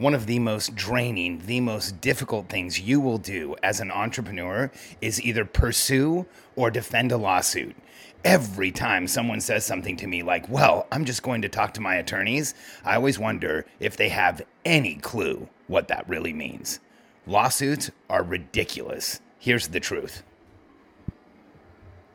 One of the most draining, the most difficult things you will do as an entrepreneur is either pursue or defend a lawsuit. Every time someone says something to me like, well, I'm just going to talk to my attorneys, I always wonder if they have any clue what that really means. Lawsuits are ridiculous. Here's the truth.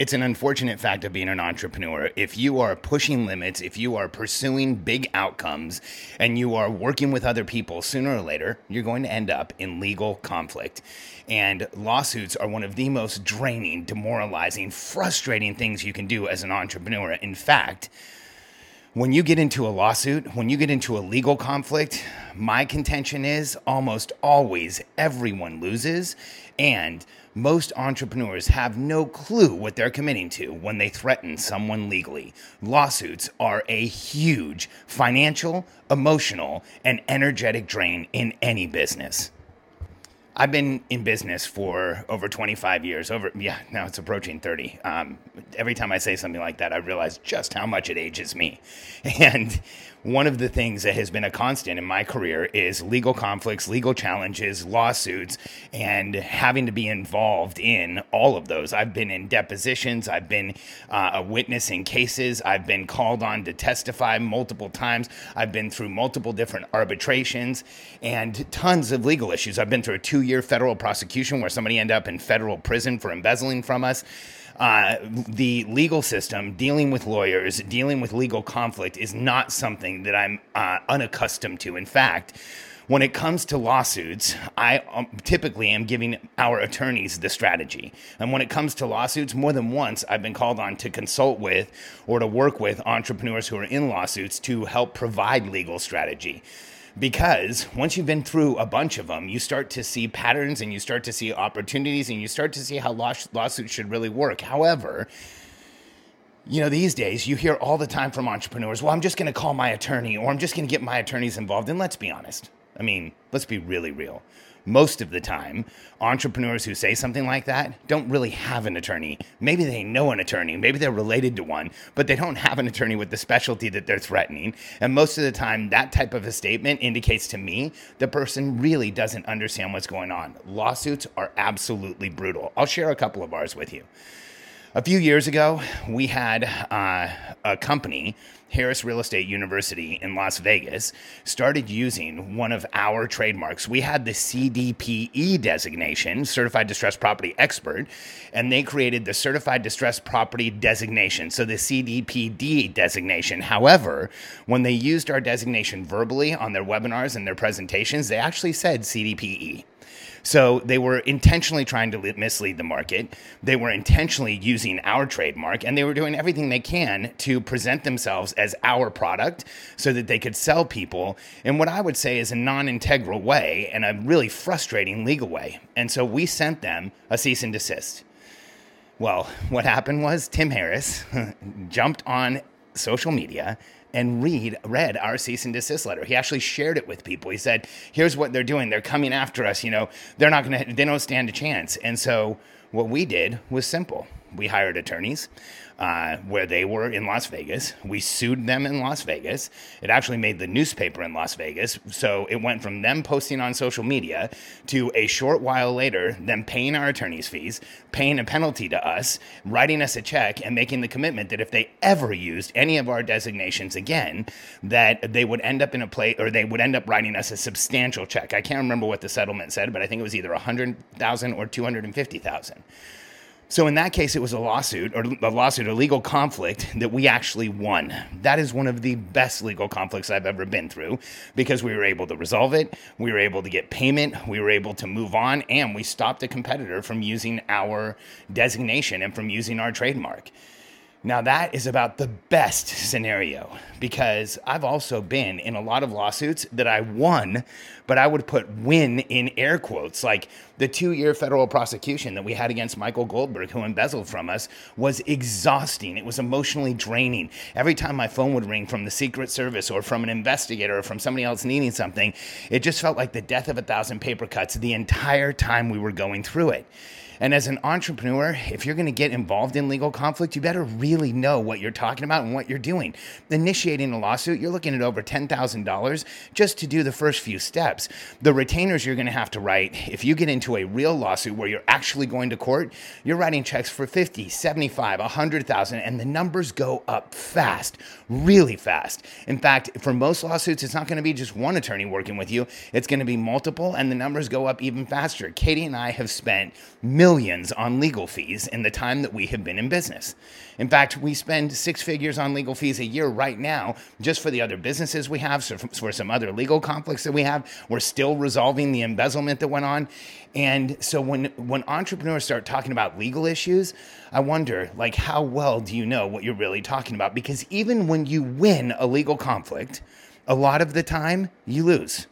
It's an unfortunate fact of being an entrepreneur. If you are pushing limits, if you are pursuing big outcomes, and you are working with other people, sooner or later, you're going to end up in legal conflict. And lawsuits are one of the most draining, demoralizing, frustrating things you can do as an entrepreneur. In fact, when you get into a lawsuit, when you get into a legal conflict, my contention is almost always everyone loses. And most entrepreneurs have no clue what they're committing to when they threaten someone legally. Lawsuits are a huge financial, emotional, and energetic drain in any business. I've been in business for over 25 years. Over, yeah, now it's approaching 30. Um, every time I say something like that, I realize just how much it ages me. And one of the things that has been a constant in my career is legal conflicts, legal challenges, lawsuits, and having to be involved in all of those. I've been in depositions, I've been uh, a witness in cases, I've been called on to testify multiple times, I've been through multiple different arbitrations and tons of legal issues. I've been through a two year federal prosecution where somebody ended up in federal prison for embezzling from us. Uh, the legal system, dealing with lawyers, dealing with legal conflict is not something that I'm uh, unaccustomed to. In fact, when it comes to lawsuits, I um, typically am giving our attorneys the strategy. And when it comes to lawsuits, more than once I've been called on to consult with or to work with entrepreneurs who are in lawsuits to help provide legal strategy because once you've been through a bunch of them, you start to see patterns and you start to see opportunities and you start to see how lawsuits should really work. However, you know, these days you hear all the time from entrepreneurs, well, I'm just going to call my attorney or I'm just going to get my attorneys involved. And let's be honest. I mean, let's be really real most of the time, entrepreneurs who say something like that don't really have an attorney. Maybe they know an attorney, maybe they're related to one, but they don't have an attorney with the specialty that they're threatening. And most of the time, that type of a statement indicates to me the person really doesn't understand what's going on. Lawsuits are absolutely brutal. I'll share a couple of ours with you. A few years ago, we had uh, a company Harris Real Estate University in Las Vegas started using one of our trademarks. We had the CDPE designation, Certified Distressed Property Expert, and they created the Certified Distressed Property designation, so the CDPD designation. However, when they used our designation verbally on their webinars and their presentations, they actually said CDPE. So they were intentionally trying to mislead the market. They were intentionally using our trademark and they were doing everything they can to present themselves as our product so that they could sell people in what I would say is a non integral way and a really frustrating legal way. And so we sent them a cease and desist. Well, what happened was Tim Harris jumped on social media and read read our cease and desist letter. He actually shared it with people. He said, "Here's what they're doing. They're coming after us. You know, they're not going to. They don't stand a chance." And so what we did was simple. We hired attorneys uh, where they were in Las Vegas. We sued them in Las Vegas. It actually made the newspaper in Las Vegas. So it went from them posting on social media to a short while later, them paying our attorney's fees, paying a penalty to us, writing us a check, and making the commitment that if they ever used any of our designations again, that they would end up in a place or they would end up writing us a substantial check. I can't remember what the settlement said, but I think it was either 100,000 or 250,000. So in that case, it was a lawsuit or a lawsuit, a legal conflict that we actually won. That is one of the best legal conflicts I've ever been through because we were able to resolve it. We were able to get payment. We were able to move on and we stopped a competitor from using our designation and from using our trademark. Now, that is about the best scenario because I've also been in a lot of lawsuits that I won, but I would put win in air quotes. Like the two year federal prosecution that we had against Michael Goldberg, who embezzled from us, was exhausting. It was emotionally draining. Every time my phone would ring from the Secret Service or from an investigator or from somebody else needing something, it just felt like the death of a thousand paper cuts the entire time we were going through it. And as an entrepreneur, if you're going to get involved in legal conflict, you better really know what you're talking about and what you're doing. Initiating a lawsuit, you're looking at over $10,000 just to do the first few steps. The retainers you're going to have to write, if you get into a real lawsuit where you're actually going to court, you're writing checks for 50, 75, 100,000 and the numbers go up fast, really fast. In fact, for most lawsuits, it's not going to be just one attorney working with you. It's going to be multiple and the numbers go up even faster. Katie and I have spent millions millions on legal fees in the time that we have been in business. In fact, we spend six figures on legal fees a year right now just for the other businesses we have, so for some other legal conflicts that we have. We're still resolving the embezzlement that went on. And so when when entrepreneurs start talking about legal issues, I wonder like how well do you know what you're really talking about because even when you win a legal conflict, a lot of the time you lose.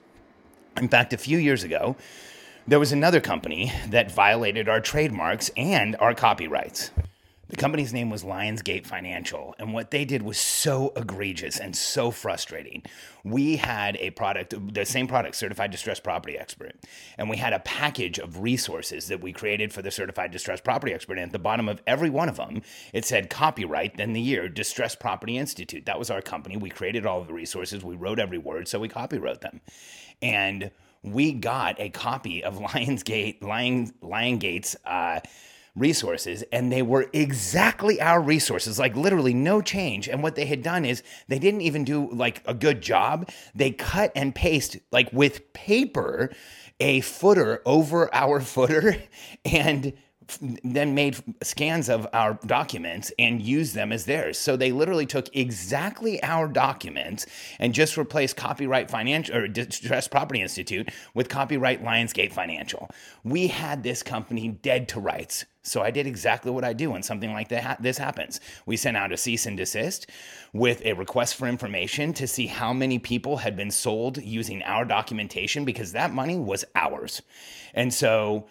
In fact, a few years ago, there was another company that violated our trademarks and our copyrights. The company's name was Lionsgate Financial, and what they did was so egregious and so frustrating. We had a product, the same product, Certified Distressed Property Expert, and we had a package of resources that we created for the Certified Distressed Property Expert. And at the bottom of every one of them, it said copyright, then the year, Distressed Property Institute. That was our company. We created all of the resources, we wrote every word, so we copywrote them. And we got a copy of Lionsgate, Lion, Liongate's uh, resources, and they were exactly our resources, like literally no change. And what they had done is they didn't even do like a good job. They cut and paste like with paper a footer over our footer and then made scans of our documents and used them as theirs. So they literally took exactly our documents and just replaced Copyright Financial or Distressed Property Institute with Copyright Lionsgate Financial. We had this company dead to rights. So I did exactly what I do when something like that this happens. We sent out a cease and desist with a request for information to see how many people had been sold using our documentation because that money was ours. And so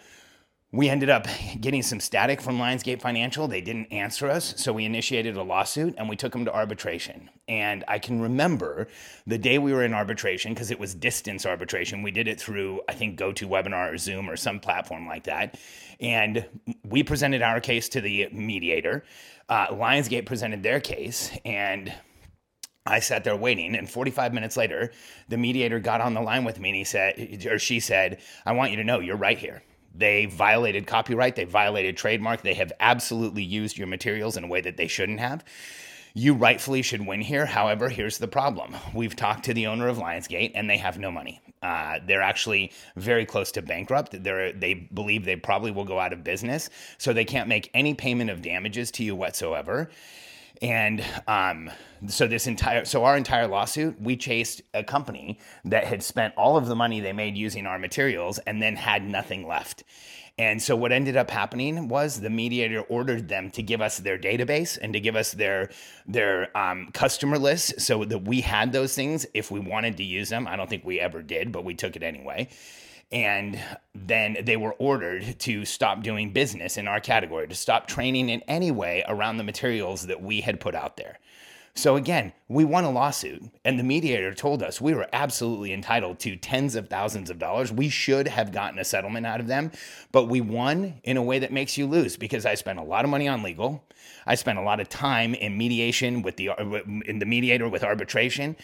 we ended up getting some static from Lionsgate Financial. They didn't answer us, so we initiated a lawsuit and we took them to arbitration. And I can remember the day we were in arbitration because it was distance arbitration. We did it through, I think, GoToWebinar or Zoom or some platform like that. And we presented our case to the mediator. Uh, Lionsgate presented their case, and I sat there waiting, and 45 minutes later, the mediator got on the line with me and he said, or she said, I want you to know you're right here. They violated copyright, they violated trademark, they have absolutely used your materials in a way that they shouldn't have. You rightfully should win here. However, here's the problem. We've talked to the owner of Lionsgate and they have no money. Uh, they're actually very close to bankrupt. They're, they believe they probably will go out of business. So they can't make any payment of damages to you whatsoever. And um, so this entire so our entire lawsuit, we chased a company that had spent all of the money they made using our materials and then had nothing left. And so what ended up happening was the mediator ordered them to give us their database and to give us their their um, customer list so that we had those things if we wanted to use them. I don't think we ever did, but we took it anyway and then they were ordered to stop doing business in our category, to stop training in any way around the materials that we had put out there. So again, we won a lawsuit, and the mediator told us we were absolutely entitled to tens of thousands of dollars. We should have gotten a settlement out of them, but we won in a way that makes you lose because I spent a lot of money on legal. I spent a lot of time in mediation with the uh, in the mediator with arbitration.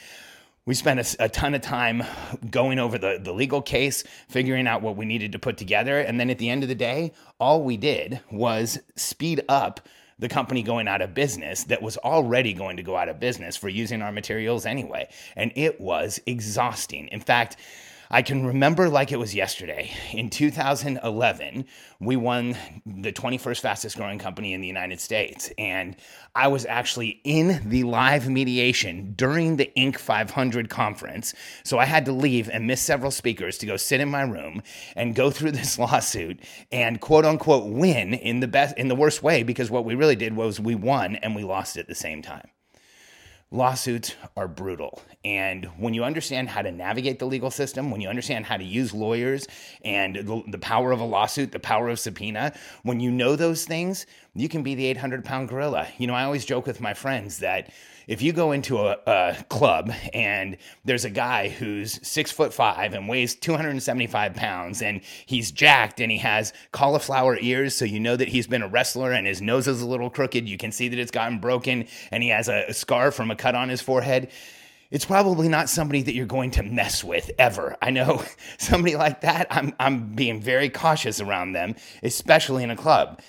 We spent a, a, ton of time going over the, the legal case, figuring out what we needed to put together. And then at the end of the day, all we did was speed up the company going out of business that was already going to go out of business for using our materials anyway. And it was exhausting. In fact, I can remember like it was yesterday. In 2011, we won the 21st fastest growing company in the United States. And I was actually in the live mediation during the Inc. 500 conference. So I had to leave and miss several speakers to go sit in my room and go through this lawsuit and quote unquote win in the best, in the worst way, because what we really did was we won and we lost at the same time lawsuits are brutal. And when you understand how to navigate the legal system, when you understand how to use lawyers and the, the, power of a lawsuit, the power of subpoena, when you know those things, you can be the 800 pound gorilla. You know, I always joke with my friends that if you go into a, a, club and there's a guy who's six foot five and weighs 275 pounds and he's jacked and he has cauliflower ears, so you know that he's been a wrestler and his nose is a little crooked, you can see that it's gotten broken, and he has a, a scar from a cut on his forehead it's probably not somebody that you're going to mess with ever. I know somebody like that, I'm, I'm being very cautious around them, especially in a club.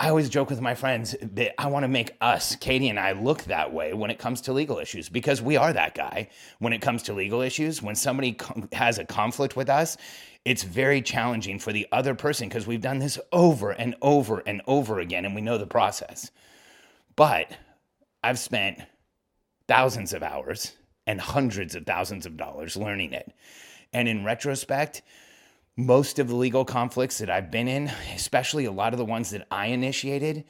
I always joke with my friends that I want to make us, Katie and I, look that way when it comes to legal issues because we are that guy when it comes to legal issues. When somebody has a conflict with us, it's very challenging for the other person because we've done this over and over and over again and we know the process. But I've spent thousands of hours and hundreds of thousands of dollars learning it. And in retrospect, most of the legal conflicts that I've been in, especially a lot of the ones that I initiated,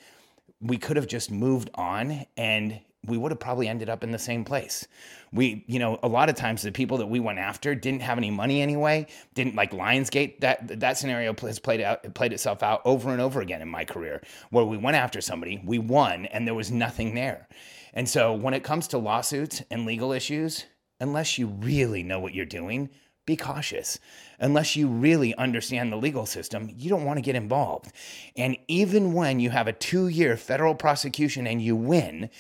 we could have just moved on and we would have probably ended up in the same place. We, you know, a lot of times the people that we went after didn't have any money anyway, didn't like Lionsgate. That that scenario has played out played itself out over and over again in my career, where we went after somebody, we won, and there was nothing there. And so when it comes to lawsuits and legal issues, unless you really know what you're doing, be cautious. Unless you really understand the legal system, you don't want to get involved. And even when you have a two year federal prosecution and you win,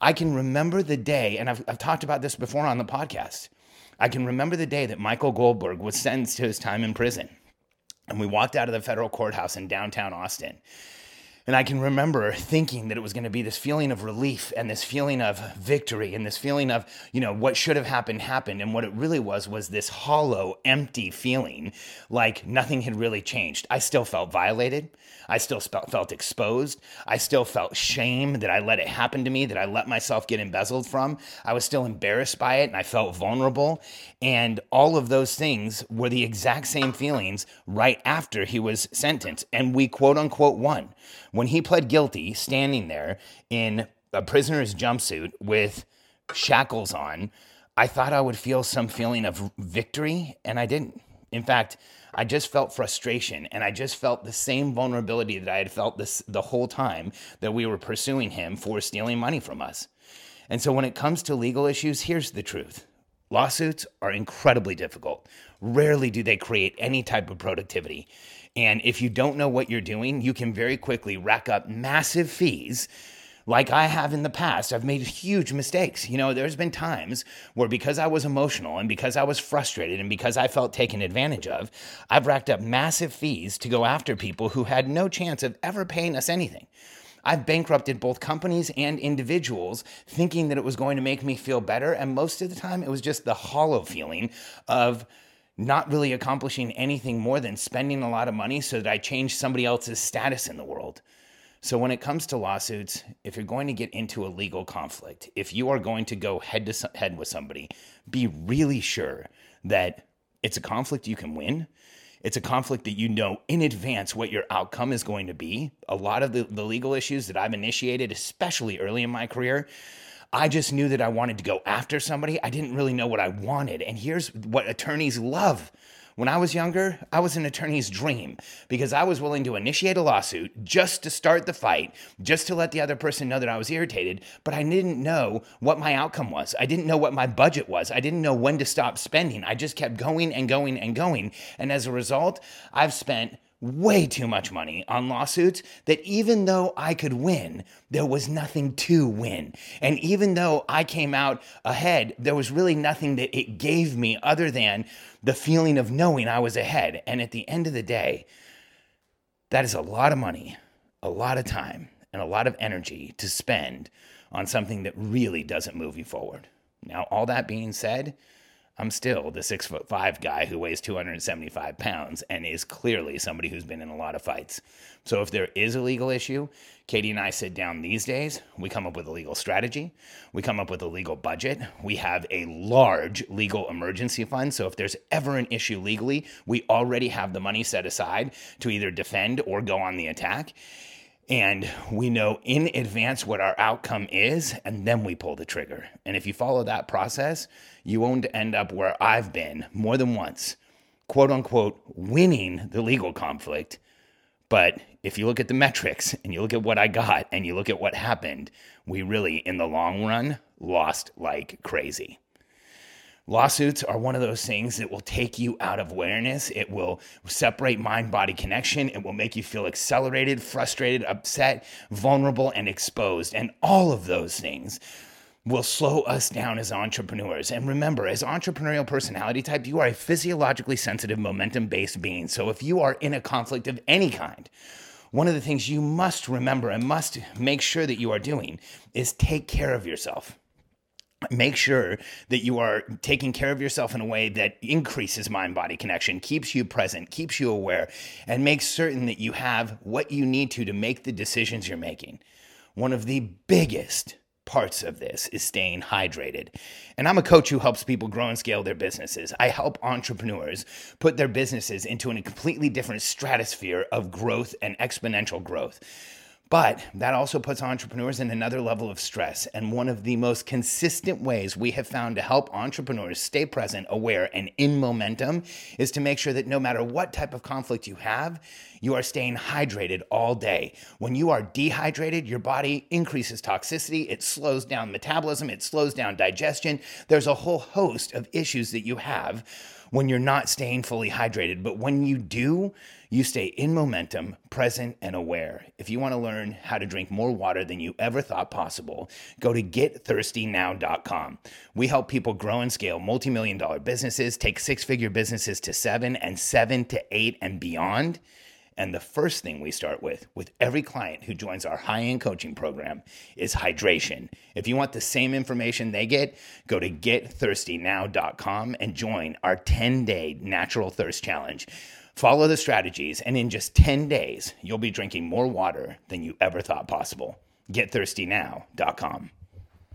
I can remember the day, and I've, I've talked about this before on the podcast. I can remember the day that Michael Goldberg was sentenced to his time in prison. And we walked out of the federal courthouse in downtown Austin. And I can remember thinking that it was going to be this feeling of relief and this feeling of victory and this feeling of, you know, what should have happened happened. And what it really was was this hollow, empty feeling like nothing had really changed. I still felt violated. I still felt exposed. I still felt shame that I let it happen to me, that I let myself get embezzled from. I was still embarrassed by it and I felt vulnerable. And all of those things were the exact same feelings right after he was sentenced. And we quote unquote won. When he pled guilty, standing there in a prisoner's jumpsuit with shackles on, I thought I would feel some feeling of victory, and I didn't. In fact, I just felt frustration and I just felt the same vulnerability that I had felt this the whole time that we were pursuing him for stealing money from us. And so when it comes to legal issues, here's the truth. Lawsuits are incredibly difficult. Rarely do they create any type of productivity. And if you don't know what you're doing, you can very quickly rack up massive fees like I have in the past, I've made huge mistakes. You know, there's been times where because I was emotional and because I was frustrated and because I felt taken advantage of, I've racked up massive fees to go after people who had no chance of ever paying us anything. I've bankrupted both companies and individuals thinking that it was going to make me feel better. And most of the time, it was just the hollow feeling of, not really accomplishing anything more than spending a lot of money so that I change somebody else's status in the world. So, when it comes to lawsuits, if you're going to get into a legal conflict, if you are going to go head to head with somebody, be really sure that it's a conflict you can win. It's a conflict that you know in advance what your outcome is going to be. A lot of the, the legal issues that I've initiated, especially early in my career, I just knew that I wanted to go after somebody. I didn't really know what I wanted. And here's what attorneys love When I was younger, I was an attorney's dream because I was willing to initiate a lawsuit just to start the fight, just to let the other person know that I was irritated, but I didn't know what my outcome was. I didn't know what my budget was. I didn't know when to stop spending. I just kept going and going and going. And as a result, I've spent way too much money on lawsuits that even though I could win, there was nothing to win. And even though I came out ahead, there was really nothing that it gave me other than the feeling of knowing I was ahead. And at the end of the day, that is a lot of money, a lot of time, and a lot of energy to spend on something that really doesn't move you forward. Now, all that being said, I'm still the six foot five guy who weighs 275 pounds and is clearly somebody who's been in a lot of fights. So if there is a legal issue, Katie and I sit down these days. We come up with a legal strategy. We come up with a legal budget. We have a large legal emergency fund. So if there's ever an issue legally, we already have the money set aside to either defend or go on the attack and we know in advance what our outcome is, and then we pull the trigger. And if you follow that process, you won't end up where I've been more than once, quote unquote, winning the legal conflict. But if you look at the metrics and you look at what I got and you look at what happened, we really, in the long run, lost like crazy. Lawsuits are one of those things that will take you out of awareness. It will separate mind body connection. It will make you feel accelerated, frustrated, upset, vulnerable, and exposed. And all of those things will slow us down as entrepreneurs. And remember, as entrepreneurial personality type, you are a physiologically sensitive, momentum based being. So if you are in a conflict of any kind, one of the things you must remember and must make sure that you are doing is take care of yourself make sure that you are taking care of yourself in a way that increases mind body connection, keeps you present, keeps you aware, and makes certain that you have what you need to to make the decisions you're making. One of the biggest parts of this is staying hydrated. And I'm a coach who helps people grow and scale their businesses. I help entrepreneurs put their businesses into a completely different stratosphere of growth and exponential growth. But that also puts entrepreneurs in another level of stress. And one of the most consistent ways we have found to help entrepreneurs stay present, aware, and in momentum is to make sure that no matter what type of conflict you have, you are staying hydrated all day. When you are dehydrated, your body increases toxicity, it slows down metabolism, it slows down digestion. There's a whole host of issues that you have when you're not staying fully hydrated. But when you do, you stay in momentum, present, and aware. If you want to learn how to drink more water than you ever thought possible, go to getthirstynow.com. We help people grow and scale multi million dollar businesses, take six figure businesses to seven and seven to eight and beyond. And the first thing we start with, with every client who joins our high end coaching program, is hydration. If you want the same information they get, go to getthirstynow.com and join our 10 day natural thirst challenge. Follow the strategies, and in just 10 days, you'll be drinking more water than you ever thought possible. GetThirstyNow.com.